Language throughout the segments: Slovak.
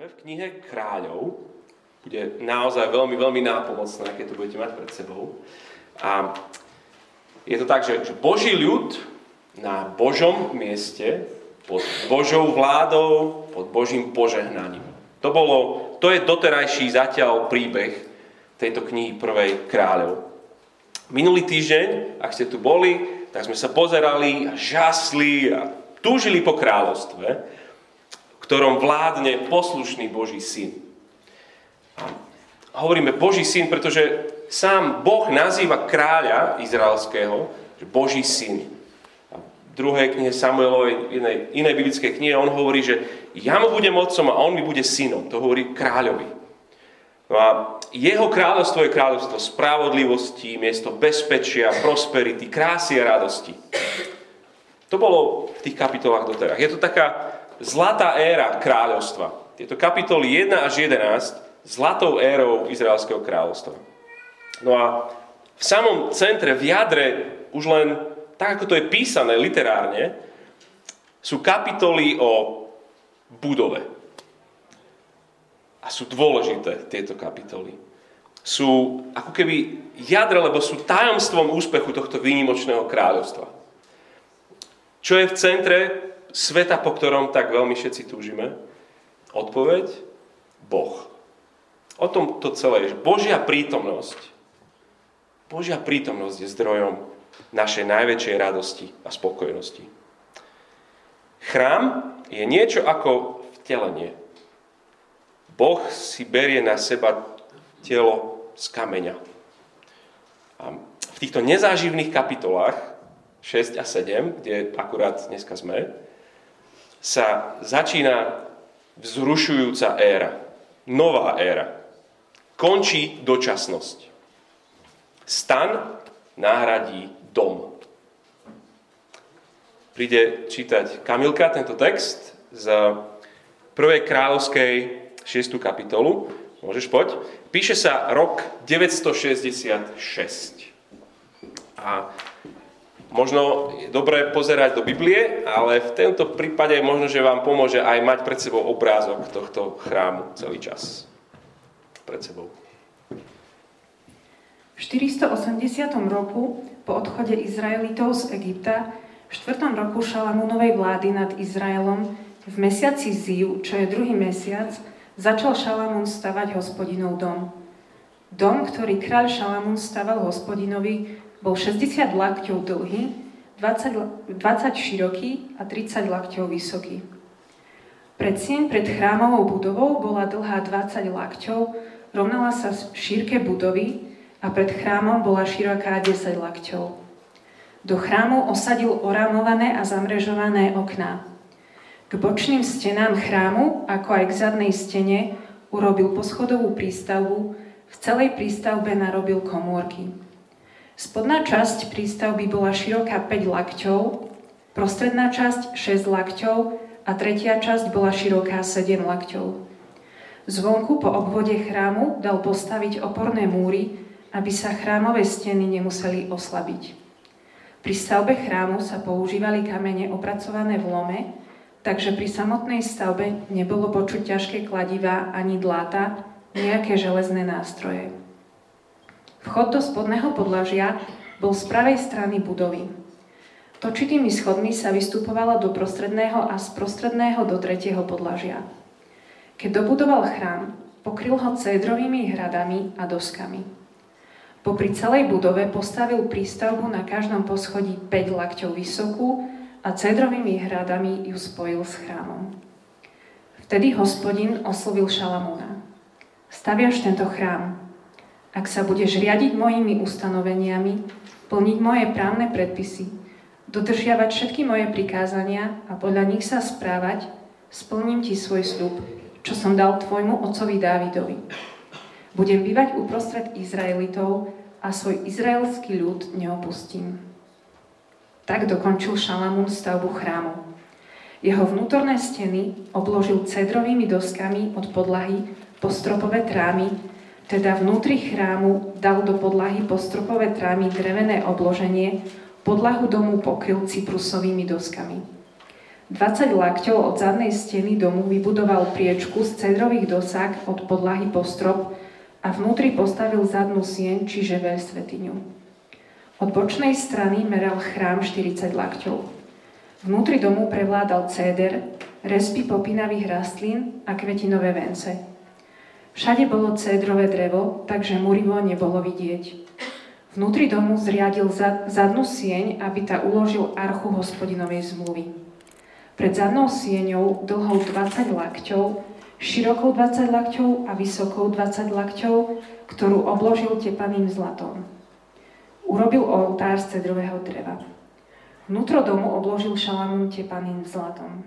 Sme v knihe Kráľov. Bude naozaj veľmi, veľmi nápomocné, keď to budete mať pred sebou. A je to tak, že, že Boží ľud na Božom mieste, pod Božou vládou, pod Božím požehnaním. To, bolo, to je doterajší zatiaľ príbeh tejto knihy prvej kráľov. Minulý týždeň, ak ste tu boli, tak sme sa pozerali a žasli a túžili po kráľovstve ktorom vládne poslušný Boží syn. A hovoríme Boží syn, pretože sám Boh nazýva kráľa izraelského, Boží syn. A v druhej knihe Samuelovej, inej, inej biblickej knihe, on hovorí, že ja mu budem otcom a on mi bude synom. To hovorí kráľovi. No a jeho kráľovstvo je kráľovstvo spravodlivosti, miesto bezpečia, prosperity, krásy a radosti. To bolo v tých kapitolách doteraz. Je to taká zlatá éra kráľovstva. Tieto kapitoly 1 až 11 zlatou érou Izraelského kráľovstva. No a v samom centre, v jadre, už len tak, ako to je písané literárne, sú kapitoly o budove. A sú dôležité tieto kapitoly. Sú ako keby jadre, lebo sú tajomstvom úspechu tohto výnimočného kráľovstva. Čo je v centre? Sveta, po ktorom tak veľmi všetci túžime? Odpoveď? Boh. O tom to celé je, Božia prítomnosť, Božia prítomnosť je zdrojom našej najväčšej radosti a spokojnosti. Chrám je niečo ako vtelenie. Boh si berie na seba telo z kameňa. A v týchto nezáživných kapitolách 6 a 7, kde akurát dneska sme, sa začína vzrušujúca éra. Nová éra. Končí dočasnosť. Stan náhradí dom. Príde čítať Kamilka tento text z 1. kráľovskej 6. kapitolu. Môžeš poď. Píše sa rok 966. A Možno je dobré pozerať do Biblie, ale v tomto prípade možno, že vám pomôže aj mať pred sebou obrázok tohto chrámu celý čas. Pred sebou. V 480. roku po odchode Izraelitov z Egypta v 4. roku Šalamúnovej vlády nad Izraelom v mesiaci Ziu, čo je druhý mesiac, začal Šalamún stavať hospodinov dom. Dom, ktorý kráľ Šalamún staval hospodinovi, bol 60 lakťov dlhý, 20, 20 široký a 30 lakťov vysoký. Predsieň pred chrámovou budovou bola dlhá 20 lakťov, rovnala sa šírke budovy a pred chrámom bola široká 10 lakťov. Do chrámu osadil orámované a zamrežované okná. K bočným stenám chrámu, ako aj k zadnej stene, urobil poschodovú prístavbu, v celej prístavbe narobil komórky. Spodná časť prístavby bola široká 5 lakťov, prostredná časť 6 lakťov a tretia časť bola široká 7 lakťov. Zvonku po obvode chrámu dal postaviť oporné múry, aby sa chrámové steny nemuseli oslabiť. Pri stavbe chrámu sa používali kamene opracované v lome, takže pri samotnej stavbe nebolo počuť ťažké kladivá ani dláta, nejaké železné nástroje. Vchod do spodného podlažia bol z pravej strany budovy. Točitými schodmi sa vystupovalo do prostredného a z prostredného do tretieho podlažia. Keď dobudoval chrám, pokryl ho cédrovými hradami a doskami. Popri celej budove postavil prístavbu na každom poschodí 5 lakťov vysokú a cédrovými hradami ju spojil s chrámom. Vtedy hospodin oslovil Šalamúna. Staviaš tento chrám, ak sa budeš riadiť mojimi ustanoveniami, plniť moje právne predpisy, dodržiavať všetky moje prikázania a podľa nich sa správať, splním ti svoj sľub, čo som dal tvojmu otcovi Dávidovi. Budem bývať uprostred Izraelitov a svoj izraelský ľud neopustím. Tak dokončil Šalamún stavbu chrámu. Jeho vnútorné steny obložil cedrovými doskami od podlahy po stropové trámy teda vnútri chrámu dal do podlahy postropové trámy drevené obloženie, podlahu domu pokryl cyprusovými doskami. 20 lakťov od zadnej steny domu vybudoval priečku z cedrových dosák od podlahy po strop a vnútri postavil zadnú sieň, čiže svetiňu. Od bočnej strany meral chrám 40 lakťov. Vnútri domu prevládal céder, respy popínavých rastlín a kvetinové vence. Všade bolo cédrové drevo, takže murivo nebolo vidieť. Vnútri domu zriadil zadnú sieň, aby ta uložil archu hospodinovej zmluvy. Pred zadnou sieňou dlhou 20 lakťov, širokou 20 lakťov a vysokou 20 lakťov, ktorú obložil tepaným zlatom. Urobil oltár z cedrového dreva. Vnútro domu obložil šalamún tepaným zlatom.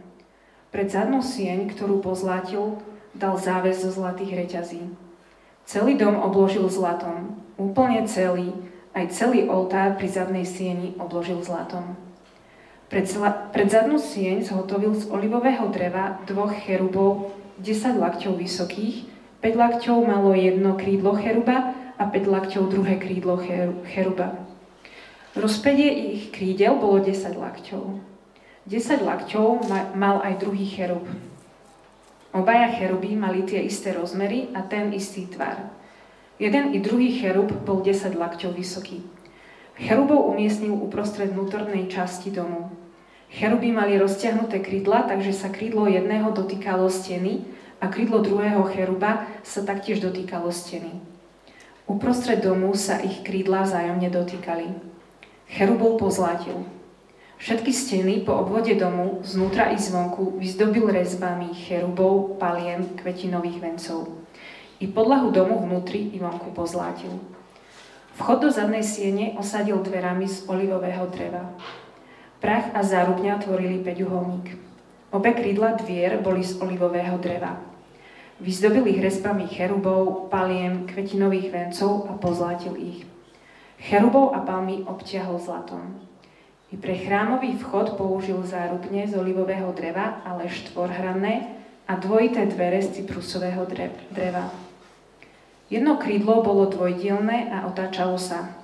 Pred zadnú sieň, ktorú pozlátil, dal záväz zo zlatých reťazí. Celý dom obložil zlatom, úplne celý, aj celý oltár pri zadnej sieni obložil zlatom. Pred, pred zadnú sieň zhotovil z olivového dreva dvoch cherubov 10 lakťov vysokých, 5 lakťov malo jedno krídlo cheruba a 5 lakťov druhé krídlo cheruba. Rozpedie ich krídel bolo 10 lakťov. 10 lakťov mal aj druhý cherub. Obaja cheruby mali tie isté rozmery a ten istý tvar. Jeden i druhý cherub bol 10 lakťov vysoký. Cherubov umiestnil uprostred vnútornej časti domu. Cheruby mali roztiahnuté krídla, takže sa krídlo jedného dotýkalo steny a krídlo druhého cheruba sa taktiež dotýkalo steny. Uprostred domu sa ich krídla vzájomne dotýkali. Cherubov pozlátil. Všetky steny po obvode domu, znútra i zvonku, vyzdobil rezbami cherubov, paliem, kvetinových vencov. I podlahu domu vnútri i vonku pozlátil. Vchod do zadnej siene osadil dverami z olivového dreva. Prach a zárubňa tvorili peťuholník. Obe krídla dvier boli z olivového dreva. Vyzdobil ich rezbami cherubov, paliem, kvetinových vencov a pozlátil ich. Cherubov a palmy obťahol zlatom. I pre chrámový vchod použil zárubne z olivového dreva, ale štvorhranné a dvojité dvere z cyprusového dreva. Jedno krídlo bolo dvojdielne a otáčalo sa.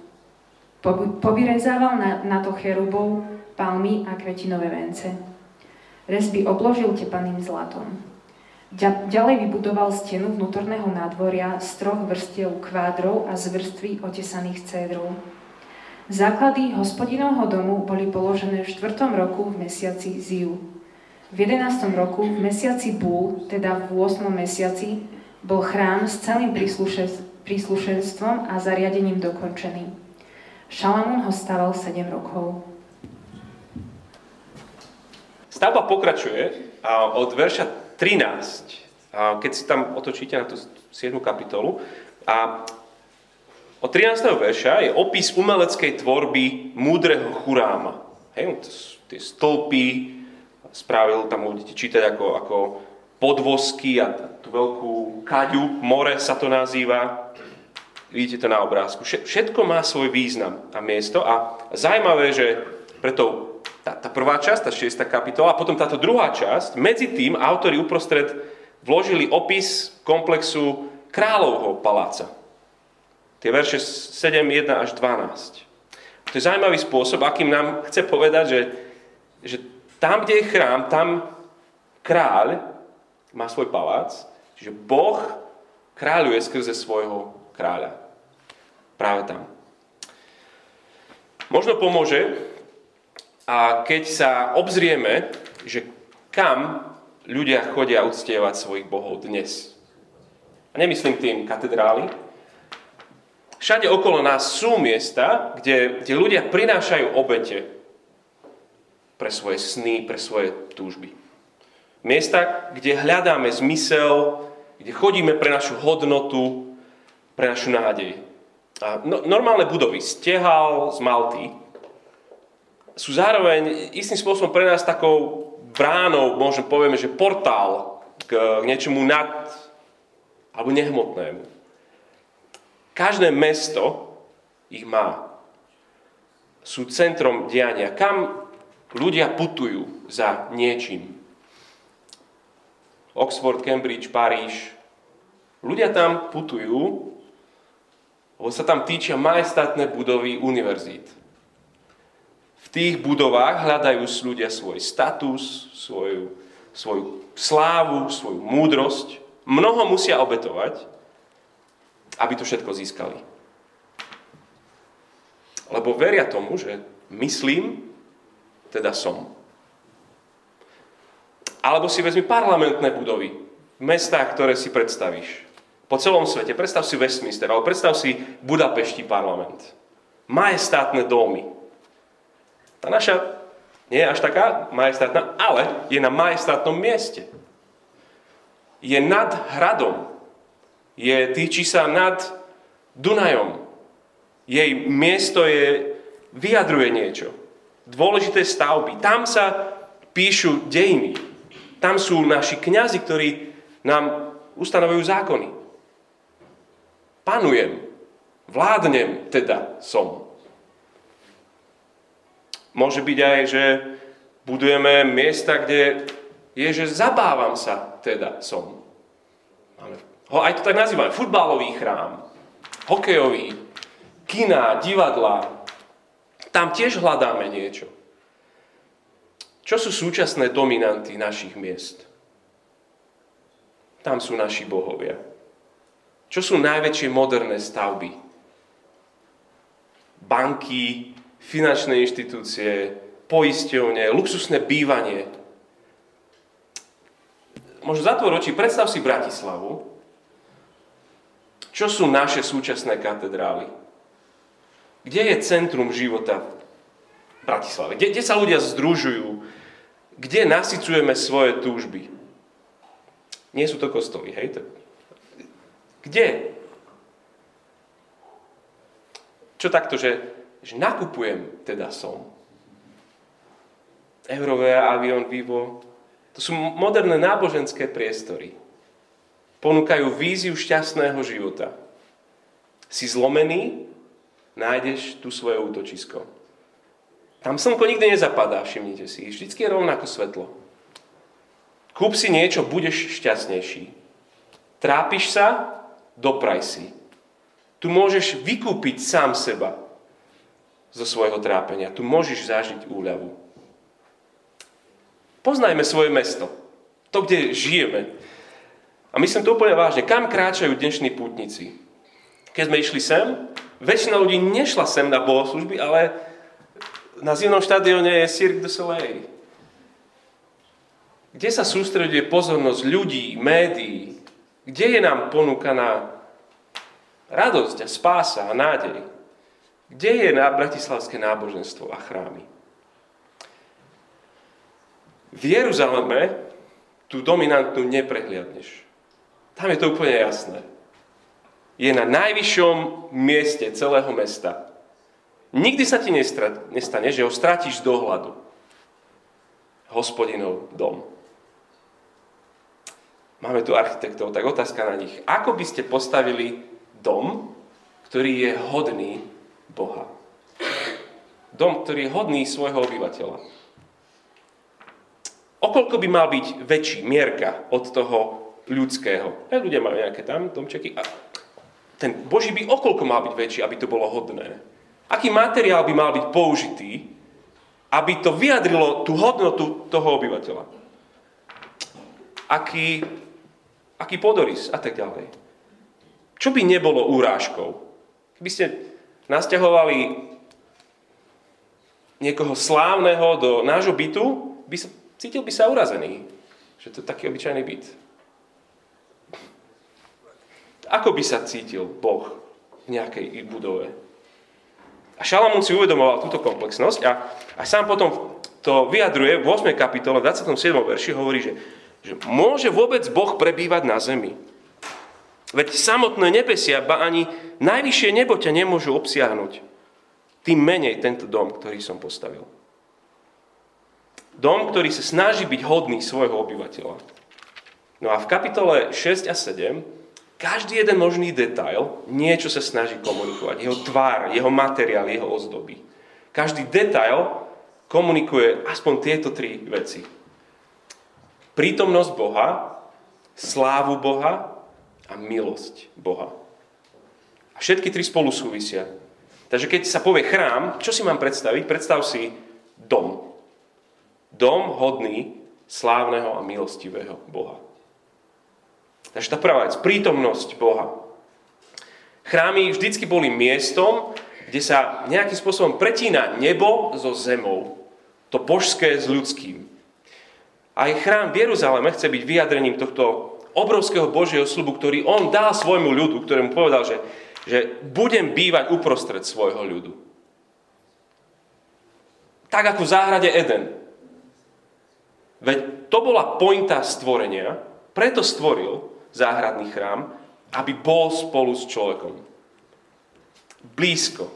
Povyrezával na, na to cherubov palmy a kvetinové vence. Rezby obložil tepaným zlatom. Ďalej vybudoval stenu vnútorného nádvoria z troch vrstiev kvádrov a z vrstvy otesaných cédrov. Základy hospodinovho domu boli položené v 4. roku v mesiaci Ziu. V 11. roku v mesiaci Búl, teda v 8. mesiaci, bol chrám s celým príslušenstvom a zariadením dokončený. Šalamún ho staval 7 rokov. Stavba pokračuje od verša 13, keď si tam otočíte na tú 7. kapitolu. A od 13. verša je opis umeleckej tvorby múdreho churáma. Hej, tie stĺpy spravil, tam budete čítať ako, ako podvozky a tú veľkú kaďu, more sa to nazýva. Vidíte to na obrázku. Všetko má svoj význam a miesto a zaujímavé, že preto tá, tá prvá časť, tá 6. kapitola, a potom táto druhá časť, medzi tým autori uprostred vložili opis komplexu kráľovho paláca. Tie verše 7, 1 až 12. To je zaujímavý spôsob, akým nám chce povedať, že, že tam, kde je chrám, tam kráľ má svoj palác, čiže Boh kráľuje skrze svojho kráľa. Práve tam. Možno pomôže, a keď sa obzrieme, že kam ľudia chodia uctievať svojich bohov dnes. A nemyslím tým katedrály. Všade okolo nás sú miesta, kde, kde ľudia prinášajú obete pre svoje sny, pre svoje túžby. Miesta, kde hľadáme zmysel, kde chodíme pre našu hodnotu, pre našu nádej. A no, normálne budovy, stehal z Malty, sú zároveň istým spôsobom pre nás takou bránou, možno povieme, že portál k niečomu nad alebo nehmotnému. Každé mesto ich má. Sú centrom diania, kam ľudia putujú za niečím. Oxford, Cambridge, Paríž. Ľudia tam putujú, lebo sa tam týčia majestátne budovy univerzít V tých budovách hľadajú ľudia svoj status, svoju, svoju slávu, svoju múdrosť. Mnoho musia obetovať, aby to všetko získali. Lebo veria tomu, že myslím, teda som. Alebo si vezmi parlamentné budovy v mestách, ktoré si predstavíš. Po celom svete. Predstav si Westminster, alebo predstav si Budapešti parlament. Majestátne domy. Tá naša nie je až taká majestátna, ale je na majestátnom mieste. Je nad hradom. Je, týči sa nad Dunajom. Jej miesto je, vyjadruje niečo. Dôležité stavby. Tam sa píšu dejiny. Tam sú naši kňazi, ktorí nám ustanovujú zákony. Panujem, vládnem teda som. Môže byť aj, že budujeme miesta, kde je, že zabávam sa teda som. Máme, ho aj to tak nazývame, futbalový chrám, hokejový, kina, divadla. Tam tiež hľadáme niečo. Čo sú súčasné dominanty našich miest? Tam sú naši bohovia. Čo sú najväčšie moderné stavby? Banky, finančné inštitúcie, poisťovne, luxusné bývanie. Možno zatvor oči, predstav si Bratislavu. Čo sú naše súčasné katedrály? Kde je centrum života v Bratislave? Kde, kde sa ľudia združujú? kde nasycujeme svoje túžby. Nie sú to kostoly, hej? Kde? Čo takto, že, že nakupujem, teda som. Eurovea, Avion, Vivo. To sú moderné náboženské priestory. Ponúkajú víziu šťastného života. Si zlomený, nájdeš tu svoje útočisko. Tam slnko nikdy nezapadá, všimnite si. Vždycky je rovnako svetlo. Kúp si niečo, budeš šťastnejší. Trápiš sa, dopraj si. Tu môžeš vykúpiť sám seba zo svojho trápenia. Tu môžeš zažiť úľavu. Poznajme svoje mesto. To, kde žijeme. A myslím to úplne vážne. Kam kráčajú dnešní pútnici? Keď sme išli sem, väčšina ľudí nešla sem na bohoslužby, ale na zimnom štadióne je Cirque du Soleil. Kde sa sústreduje pozornosť ľudí, médií? Kde je nám ponúkaná radosť a spása a nádej? Kde je na bratislavské náboženstvo a chrámy? V Jeruzaleme tú dominantnú neprehliadneš. Tam je to úplne jasné. Je na najvyššom mieste celého mesta. Nikdy sa ti nestane, že ho stratíš z dohľadu. Hospodinov dom. Máme tu architektov, tak otázka na nich. Ako by ste postavili dom, ktorý je hodný Boha? Dom, ktorý je hodný svojho obyvateľa. Okoľko by mal byť väčší mierka od toho ľudského? Aj ľudia majú nejaké tam domčeky. A ten Boží by okoľko mal byť väčší, aby to bolo hodné? Aký materiál by mal byť použitý, aby to vyjadrilo tú hodnotu toho obyvateľa? Aký, aký podorys a tak ďalej. Čo by nebolo úrážkou? Keby ste nasťahovali niekoho slávneho do nášho bytu, by sa, cítil by sa urazený, že to je taký obyčajný byt. Ako by sa cítil Boh v nejakej budove? A Šalamún si uvedomoval túto komplexnosť a, a sám potom to vyjadruje v 8. kapitole, 27. verši, hovorí, že, že môže vôbec Boh prebývať na zemi. Veď samotné nebesia, ba ani najvyššie nebo ťa nemôžu obsiahnuť. Tým menej tento dom, ktorý som postavil. Dom, ktorý sa snaží byť hodný svojho obyvateľa. No a v kapitole 6 a 7 každý jeden možný detail niečo sa snaží komunikovať. Jeho tvár, jeho materiál, jeho ozdoby. Každý detail komunikuje aspoň tieto tri veci. Prítomnosť Boha, slávu Boha a milosť Boha. A všetky tri spolu súvisia. Takže keď sa povie chrám, čo si mám predstaviť? Predstav si dom. Dom hodný slávneho a milostivého Boha. Takže tá prvá vec, prítomnosť Boha. Chrámy vždycky boli miestom, kde sa nejakým spôsobom pretína nebo so zemou. To božské s ľudským. Aj chrám v Jeruzaleme chce byť vyjadrením tohto obrovského Božieho slubu, ktorý on dal svojmu ľudu, ktorému povedal, že, že budem bývať uprostred svojho ľudu. Tak ako v záhrade Eden. Veď to bola pointa stvorenia, preto stvoril záhradný chrám, aby bol spolu s človekom. Blízko,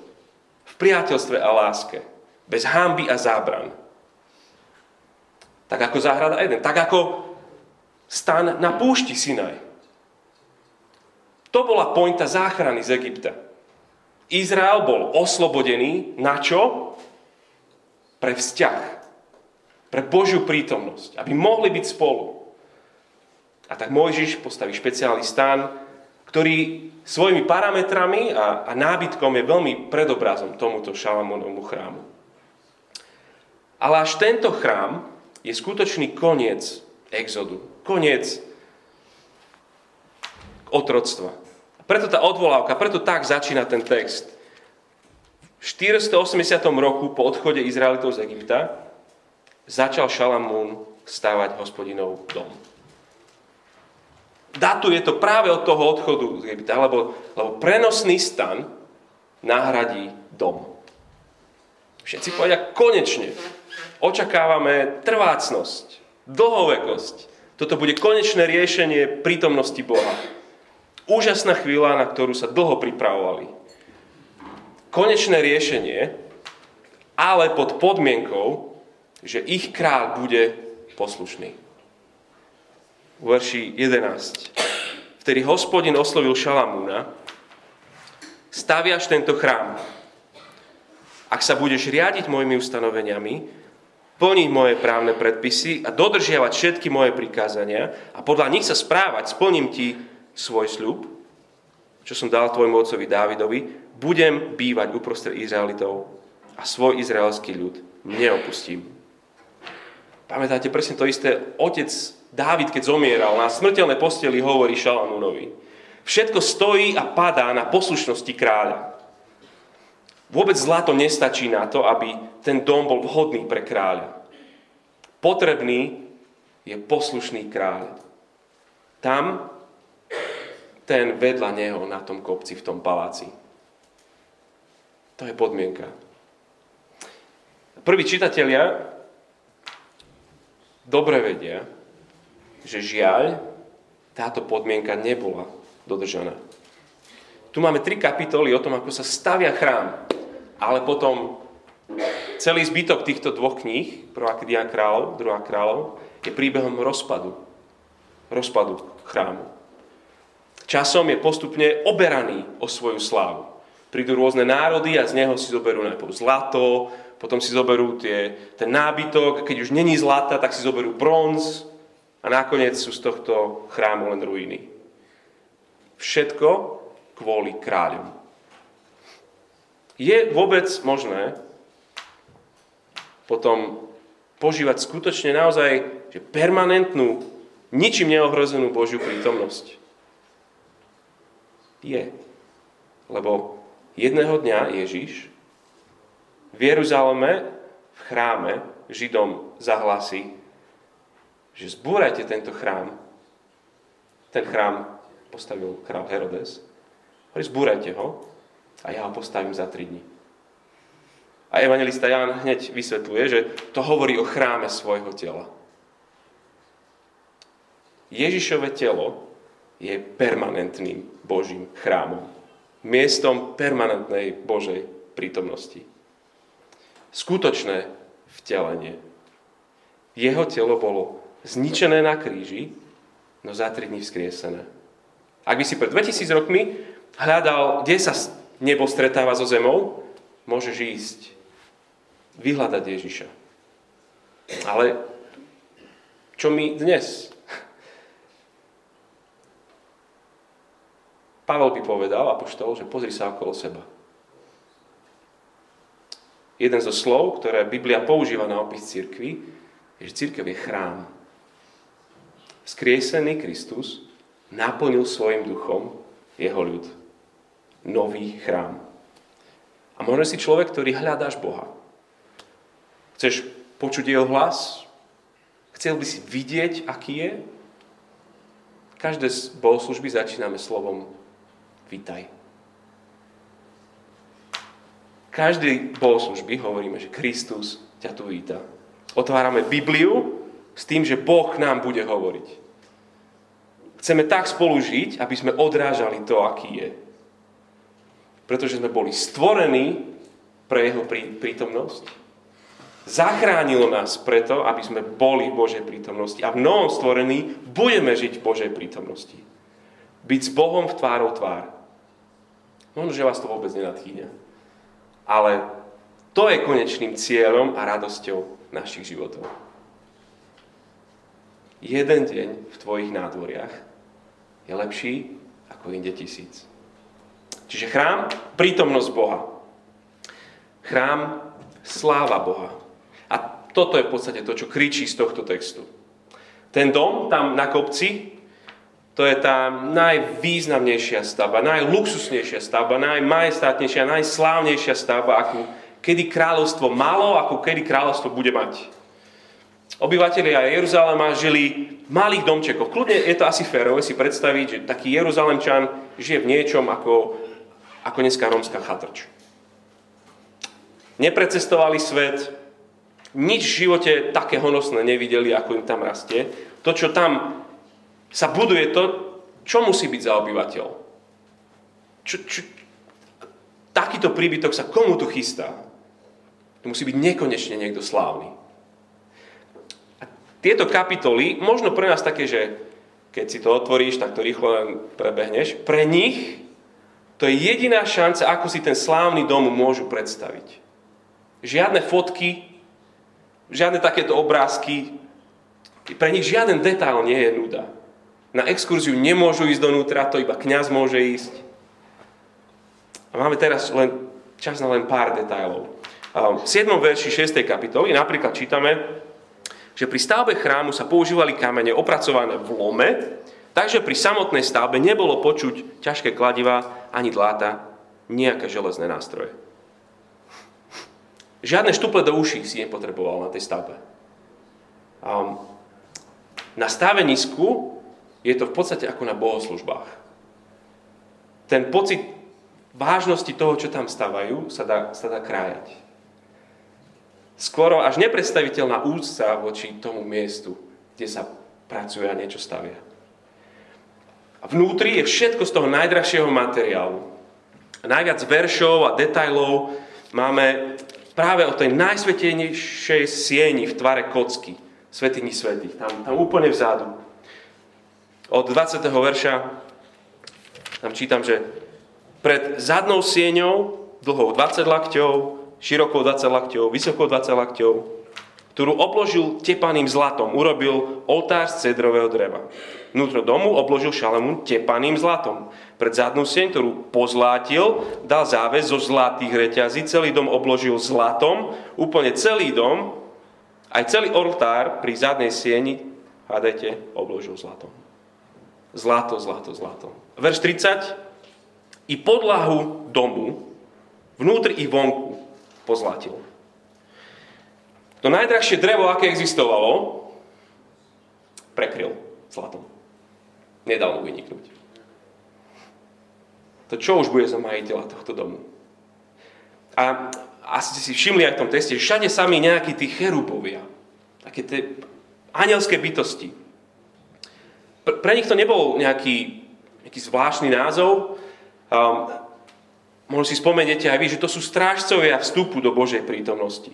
v priateľstve a láske, bez hámby a zábran. Tak ako záhrada Eden, tak ako stan na púšti Sinaj. To bola pointa záchrany z Egypta. Izrael bol oslobodený na čo? Pre vzťah. Pre Božiu prítomnosť. Aby mohli byť spolu. A tak Mojžiš postaví špeciálny stan, ktorý svojimi parametrami a, a nábytkom je veľmi predobrazom tomuto Šalamónovmu chrámu. Ale až tento chrám je skutočný koniec exodu. Koniec otroctva. Preto tá odvolávka, preto tak začína ten text. V 480. roku po odchode Izraelitov z Egypta začal Šalamún stávať hospodinov dom datuje to práve od toho odchodu z Egypta, lebo, lebo prenosný stan nahradí dom. Všetci povedia, konečne očakávame trvácnosť, dlhovekosť. Toto bude konečné riešenie prítomnosti Boha. Úžasná chvíľa, na ktorú sa dlho pripravovali. Konečné riešenie, ale pod podmienkou, že ich kráľ bude poslušný verši 11. Vtedy hospodin oslovil Šalamúna, staviaš tento chrám. Ak sa budeš riadiť mojimi ustanoveniami, plniť moje právne predpisy a dodržiavať všetky moje prikázania a podľa nich sa správať, splním ti svoj sľub, čo som dal tvojmu otcovi Dávidovi, budem bývať uprostred Izraelitov a svoj izraelský ľud neopustím. Pamätáte presne to isté? Otec Dávid, keď zomieral, na smrteľnej posteli hovorí Šalamúnovi. Všetko stojí a padá na poslušnosti kráľa. Vôbec zlato nestačí na to, aby ten dom bol vhodný pre kráľa. Potrebný je poslušný kráľ. Tam ten vedľa neho na tom kopci, v tom paláci. To je podmienka. Prví čitatelia dobre vedia, že žiaľ, táto podmienka nebola dodržaná. Tu máme tri kapitoly o tom, ako sa stavia chrám, ale potom celý zbytok týchto dvoch kníh, prvá kniha kráľov, druhá kráľov, je príbehom rozpadu. Rozpadu chrámu. Časom je postupne oberaný o svoju slávu. Prídu rôzne národy a z neho si zoberú najprv zlato, potom si zoberú tie, ten nábytok, keď už není zlata, tak si zoberú bronz, a nakoniec sú z tohto chrámu len ruiny. Všetko kvôli kráľom. Je vôbec možné potom požívať skutočne naozaj že permanentnú, ničím neohrozenú Božiu prítomnosť? Je. Lebo jedného dňa Ježiš v Jeruzaleme v chráme Židom zahlasí, že zbúrajte tento chrám. Ten chrám postavil král Herodes. Hovorí, zbúrajte ho a ja ho postavím za tri dní. A evangelista Ján hneď vysvetľuje, že to hovorí o chráme svojho tela. Ježišové telo je permanentným Božím chrámom. Miestom permanentnej Božej prítomnosti. Skutočné vtelenie. Jeho telo bolo zničené na kríži, no za tri dní vzkriesené. Ak by si pred 2000 rokmi hľadal, kde sa nebo stretáva so zemou, môžeš ísť vyhľadať Ježiša. Ale čo my dnes? Pavel by povedal, apoštol, že pozri sa okolo seba. Jeden zo slov, ktoré Biblia používa na opis cirkvi, je, že církev je chrám. Skriesený Kristus naplnil svojim duchom jeho ľud. Nový chrám. A možno si človek, ktorý hľadáš Boha. Chceš počuť jeho hlas? Chcel by si vidieť, aký je? Každé bohoslužby začíname slovom Vítaj. Každej bohoslužby hovoríme, že Kristus ťa tu víta. Otvárame Bibliu s tým, že Boh nám bude hovoriť. Chceme tak spolu žiť, aby sme odrážali to, aký je. Pretože sme boli stvorení pre Jeho prítomnosť. Zachránilo nás preto, aby sme boli v Božej prítomnosti. A v novom stvorení budeme žiť v Božej prítomnosti. Byť s Bohom v tvárou tvár. Možno, že vás to vôbec nenadchýňa. Ale to je konečným cieľom a radosťou našich životov. Jeden deň v tvojich nádvoriach je lepší ako inde tisíc. Čiže chrám, prítomnosť Boha. Chrám, sláva Boha. A toto je v podstate to, čo kričí z tohto textu. Ten dom tam na kopci to je tá najvýznamnejšia stavba, najluxusnejšia stavba, najmajestátnejšia, najslávnejšia stavba, akú kedy kráľovstvo malo, ako kedy kráľovstvo bude mať. Obyvatelia Jeruzalema žili v malých domčekoch. Kľudne je to asi férové si predstaviť, že taký Jeruzalemčan žije v niečom ako, ako dneska rómska chatrč. Neprecestovali svet, nič v živote také honosné nevideli, ako im tam rastie. To, čo tam sa buduje to, čo musí byť za obyvateľ. Čo, čo, takýto príbytok sa komu tu chystá? To musí byť nekonečne niekto slávny. A tieto kapitoly, možno pre nás také, že keď si to otvoríš, tak to rýchlo len prebehneš. Pre nich to je jediná šanca, ako si ten slávny dom môžu predstaviť. Žiadne fotky, žiadne takéto obrázky, pre nich žiaden detail nie je nuda. Na exkurziu nemôžu ísť donútra, to iba kňaz môže ísť. A máme teraz len čas na len pár detajlov. V 7. verši 6. kapitoly napríklad čítame, že pri stavbe chrámu sa používali kamene opracované v lome, takže pri samotnej stavbe nebolo počuť ťažké kladiva ani dláta, nejaké železné nástroje. Žiadne štuple do uší si nepotreboval na tej stavbe. Na stavenisku je to v podstate ako na bohoslužbách. Ten pocit vážnosti toho, čo tam stavajú, sa dá, sa dá krájať. Skoro až nepredstaviteľná úcta voči tomu miestu, kde sa pracuje a niečo stavia. A vnútri je všetko z toho najdražšieho materiálu. A najviac veršov a detajlov máme práve o tej najsvetejnejšej sieni v tvare kocky, svetiny svetých, tam, tam úplne vzadu od 20. verša tam čítam, že pred zadnou sieňou, dlhou 20 lakťov, širokou 20 lakťov, vysokou 20 lakťov, ktorú obložil tepaným zlatom, urobil oltár z cedrového dreva. Vnútro domu obložil Šalamún tepaným zlatom. Pred zadnú sieň, ktorú pozlátil, dal záväz zo zlatých reťazí, celý dom obložil zlatom, úplne celý dom, aj celý oltár pri zadnej sieni, hádajte, obložil zlatom. Zlato, zlato, zlato. Verš 30. I podlahu domu, vnútri i vonku, pozlatil. To najdrahšie drevo, aké existovalo, prekryl zlatom. Nedal mu vyniknúť. To čo už bude za majiteľa tohto domu? A asi ste si všimli aj v tom teste, že všade sami nejakí tí cherubovia, také tie anielské bytosti, pre nich to nebol nejaký, nejaký zvláštny názov. Um, možno si spomeniete aj vy, že to sú strážcovia vstupu do Božej prítomnosti.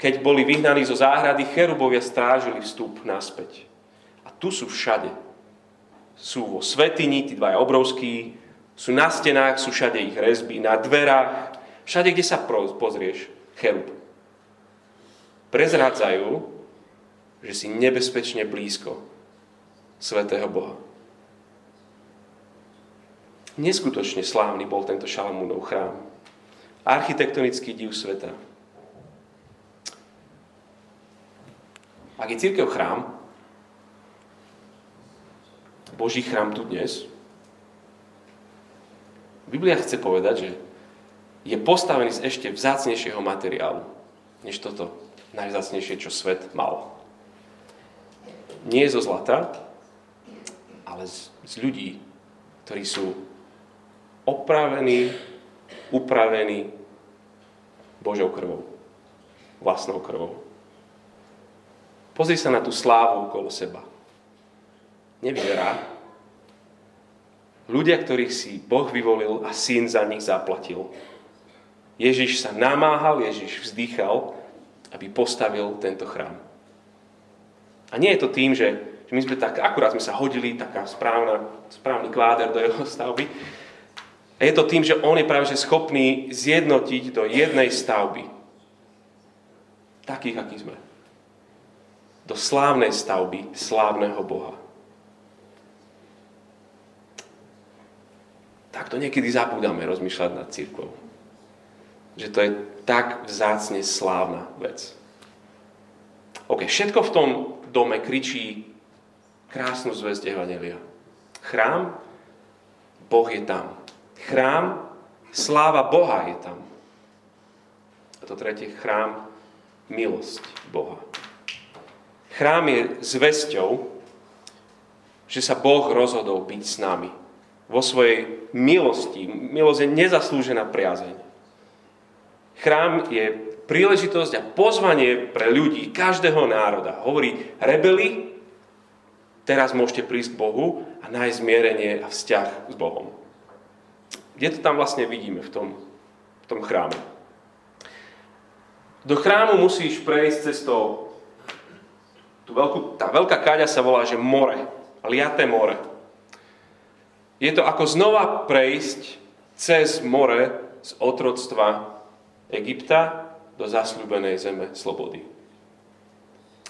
Keď boli vyhnaní zo záhrady, cherubovia strážili vstup naspäť. A tu sú všade. Sú vo svetini, tí dvaja obrovskí, sú na stenách, sú všade ich rezby, na dverách, všade, kde sa pozrieš, cherub. Prezrádzajú, že si nebezpečne blízko svetého Boha. Neskutočne slávny bol tento Šalamúnov chrám. architektonický div sveta. Ak je církev chrám, Boží chrám tu dnes, Biblia chce povedať, že je postavený z ešte vzácnejšieho materiálu, než toto najvzácnejšie, čo svet mal. Nie zo zlata, ale z, z ľudí, ktorí sú opravení, upravení Božou krvou, vlastnou krvou. Pozri sa na tú slávu okolo seba. Nevyzerá. Ľudia, ktorých si Boh vyvolil a syn za nich zaplatil. Ježiš sa namáhal, Ježiš vzdýchal, aby postavil tento chrám. A nie je to tým, že, že my sme tak, akurát sme sa hodili, taká správna, správny kláder do jeho stavby. A je to tým, že on je práve že schopný zjednotiť do jednej stavby. Takých, akí sme. Do slávnej stavby slávneho Boha. Tak to niekedy zabúdame rozmýšľať nad církvou. Že to je tak vzácne slávna vec. OK, všetko v tom dome kričí krásnu zväzť Evangelia. Chrám, Boh je tam. Chrám, sláva Boha je tam. A to tretie, chrám, milosť Boha. Chrám je zväzťou, že sa Boh rozhodol byť s nami. Vo svojej milosti. Milosť je nezaslúžená priazeň. Chrám je príležitosť a pozvanie pre ľudí každého národa. Hovorí, rebeli, teraz môžete prísť k Bohu a nájsť zmierenie a vzťah s Bohom. Kde to tam vlastne vidíme v tom, v tom chráme? Do chrámu musíš prejsť cez to, tú veľkú, tá veľká káďa sa volá, že more, liaté more. Je to ako znova prejsť cez more z otroctva Egypta do zasľúbenej zeme slobody.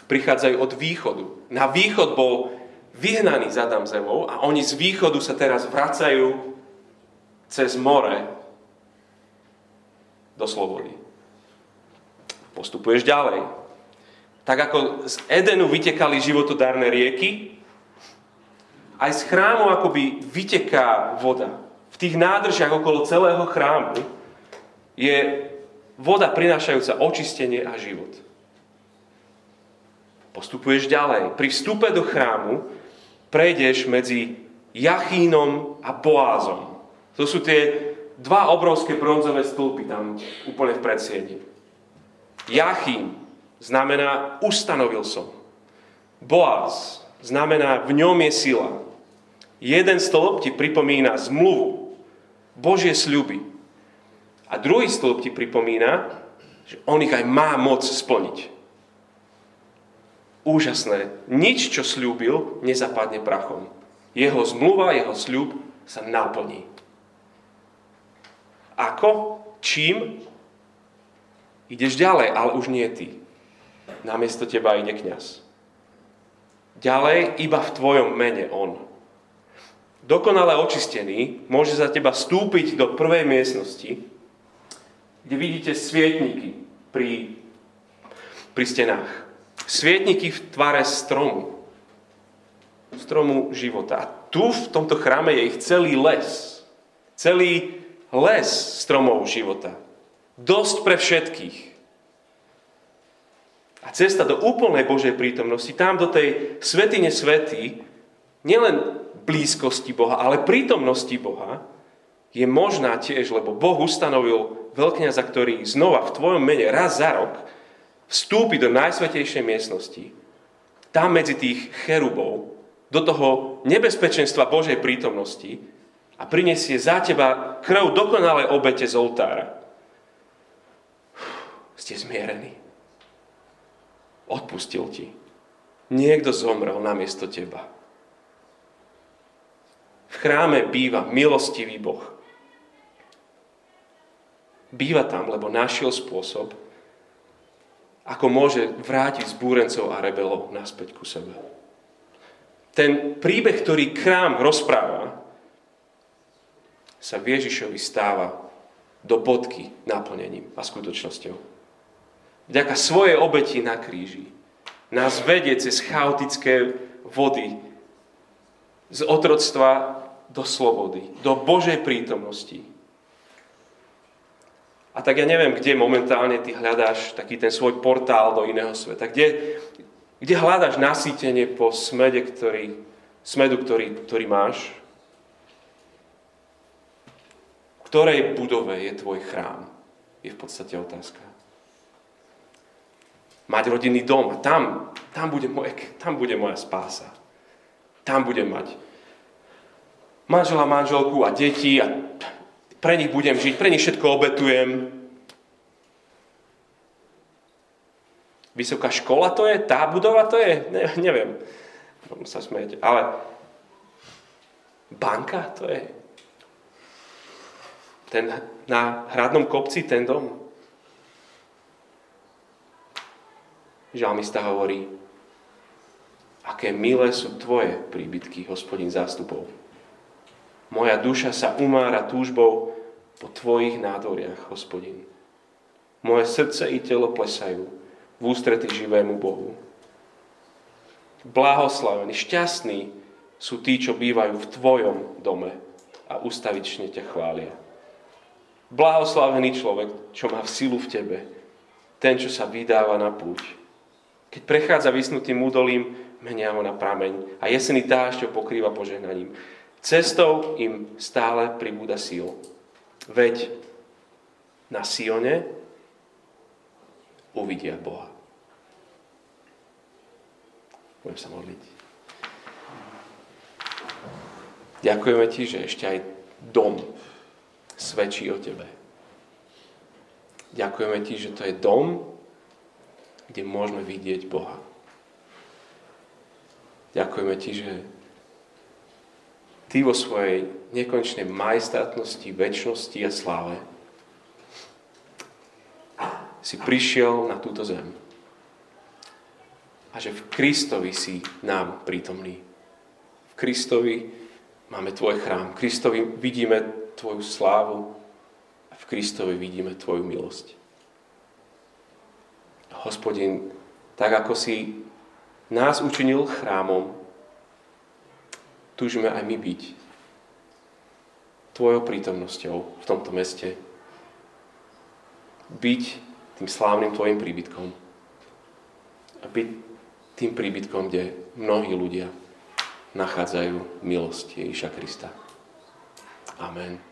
Prichádzajú od východu. Na východ bol vyhnaný z Adam zemou a oni z východu sa teraz vracajú cez more do slobody. Postupuješ ďalej. Tak ako z Edenu vytekali životodárne rieky, aj z chrámu akoby vyteká voda. V tých nádržiach okolo celého chrámu je voda prinášajúca očistenie a život. Postupuješ ďalej. Pri vstupe do chrámu prejdeš medzi Jachínom a Boázom. To sú tie dva obrovské bronzové stĺpy tam úplne v predsieni. Jachín znamená ustanovil som. Boaz znamená v ňom je sila. Jeden stĺp ti pripomína zmluvu, Božie sľuby. A druhý stĺp ti pripomína, že on ich aj má moc splniť. Úžasné. Nič, čo slúbil, nezapadne prachom. Jeho zmluva, jeho sľub sa naplní. Ako? Čím? Ideš ďalej, ale už nie ty. Namiesto teba ide kňaz. Ďalej, iba v tvojom mene on. Dokonale očistený môže za teba vstúpiť do prvej miestnosti, kde vidíte svietniky pri, pri stenách. Svietniky v tvare stromu. Stromu života. A tu v tomto chráme je ich celý les. Celý les stromov života. Dosť pre všetkých. A cesta do úplnej Božej prítomnosti, tam do tej svetine svety, nielen blízkosti Boha, ale prítomnosti Boha, je možná tiež, lebo Boh ustanovil veľkňaza, ktorý znova v tvojom mene raz za rok vstúpi do najsvetejšej miestnosti, tam medzi tých cherubov, do toho nebezpečenstva Božej prítomnosti a prinesie za teba krv dokonalej obete z oltára. Ste zmierení. Odpustil ti. Niekto zomrel namiesto teba. V chráme býva milostivý Boh býva tam, lebo našiel spôsob, ako môže vrátiť zbúrencov a rebelov naspäť ku sebe. Ten príbeh, ktorý krám rozpráva, sa Ježišovi stáva do bodky naplnením a skutočnosťou. Vďaka svojej obeti na kríži nás vedie cez chaotické vody z otroctva do slobody, do Božej prítomnosti. A tak ja neviem, kde momentálne ty hľadáš taký ten svoj portál do iného sveta. Kde, kde hľadáš nasýtenie po smede, ktorý, smedu, ktorý, ktorý máš? V ktorej budove je tvoj chrám? Je v podstate otázka. Mať rodinný dom a tam, tam, bude moje, tam bude moja spása. Tam budem mať manžela, manželku a deti a pre nich budem žiť, pre nich všetko obetujem. Vysoká škola to je? Tá budova to je? Ne, neviem. Môžem sa smieť. Ale banka to je? Ten na hradnom kopci, ten dom? Žalmista hovorí, aké milé sú tvoje príbytky, hospodin zástupov. Moja duša sa umára túžbou po tvojich nádoriach, hospodin. Moje srdce i telo plesajú v ústrety živému Bohu. Blahoslavení, šťastní sú tí, čo bývajú v tvojom dome a ustavične ťa chvália. Blahoslavený človek, čo má v silu v tebe, ten, čo sa vydáva na púť. Keď prechádza vysnutým údolím, menia ho na prameň a jesený dážď ho pokrýva požehnaním. Cestou im stále pribúda síl. Veď na Sione uvidia Boha. Budem sa modliť. Ďakujeme ti, že ešte aj dom svedčí o tebe. Ďakujeme ti, že to je dom, kde môžeme vidieť Boha. Ďakujeme ti, že Ty vo svojej nekonečnej majestátnosti, väčšnosti a sláve si prišiel na túto zem. A že v Kristovi si nám prítomný. V Kristovi máme Tvoj chrám. V Kristovi vidíme Tvoju slávu a v Kristovi vidíme Tvoju milosť. Hospodin, tak ako si nás učinil chrámom, túžime aj my byť Tvojou prítomnosťou v tomto meste. Byť tým slávnym Tvojim príbytkom. A byť tým príbytkom, kde mnohí ľudia nachádzajú milosť Ježíša Krista. Amen.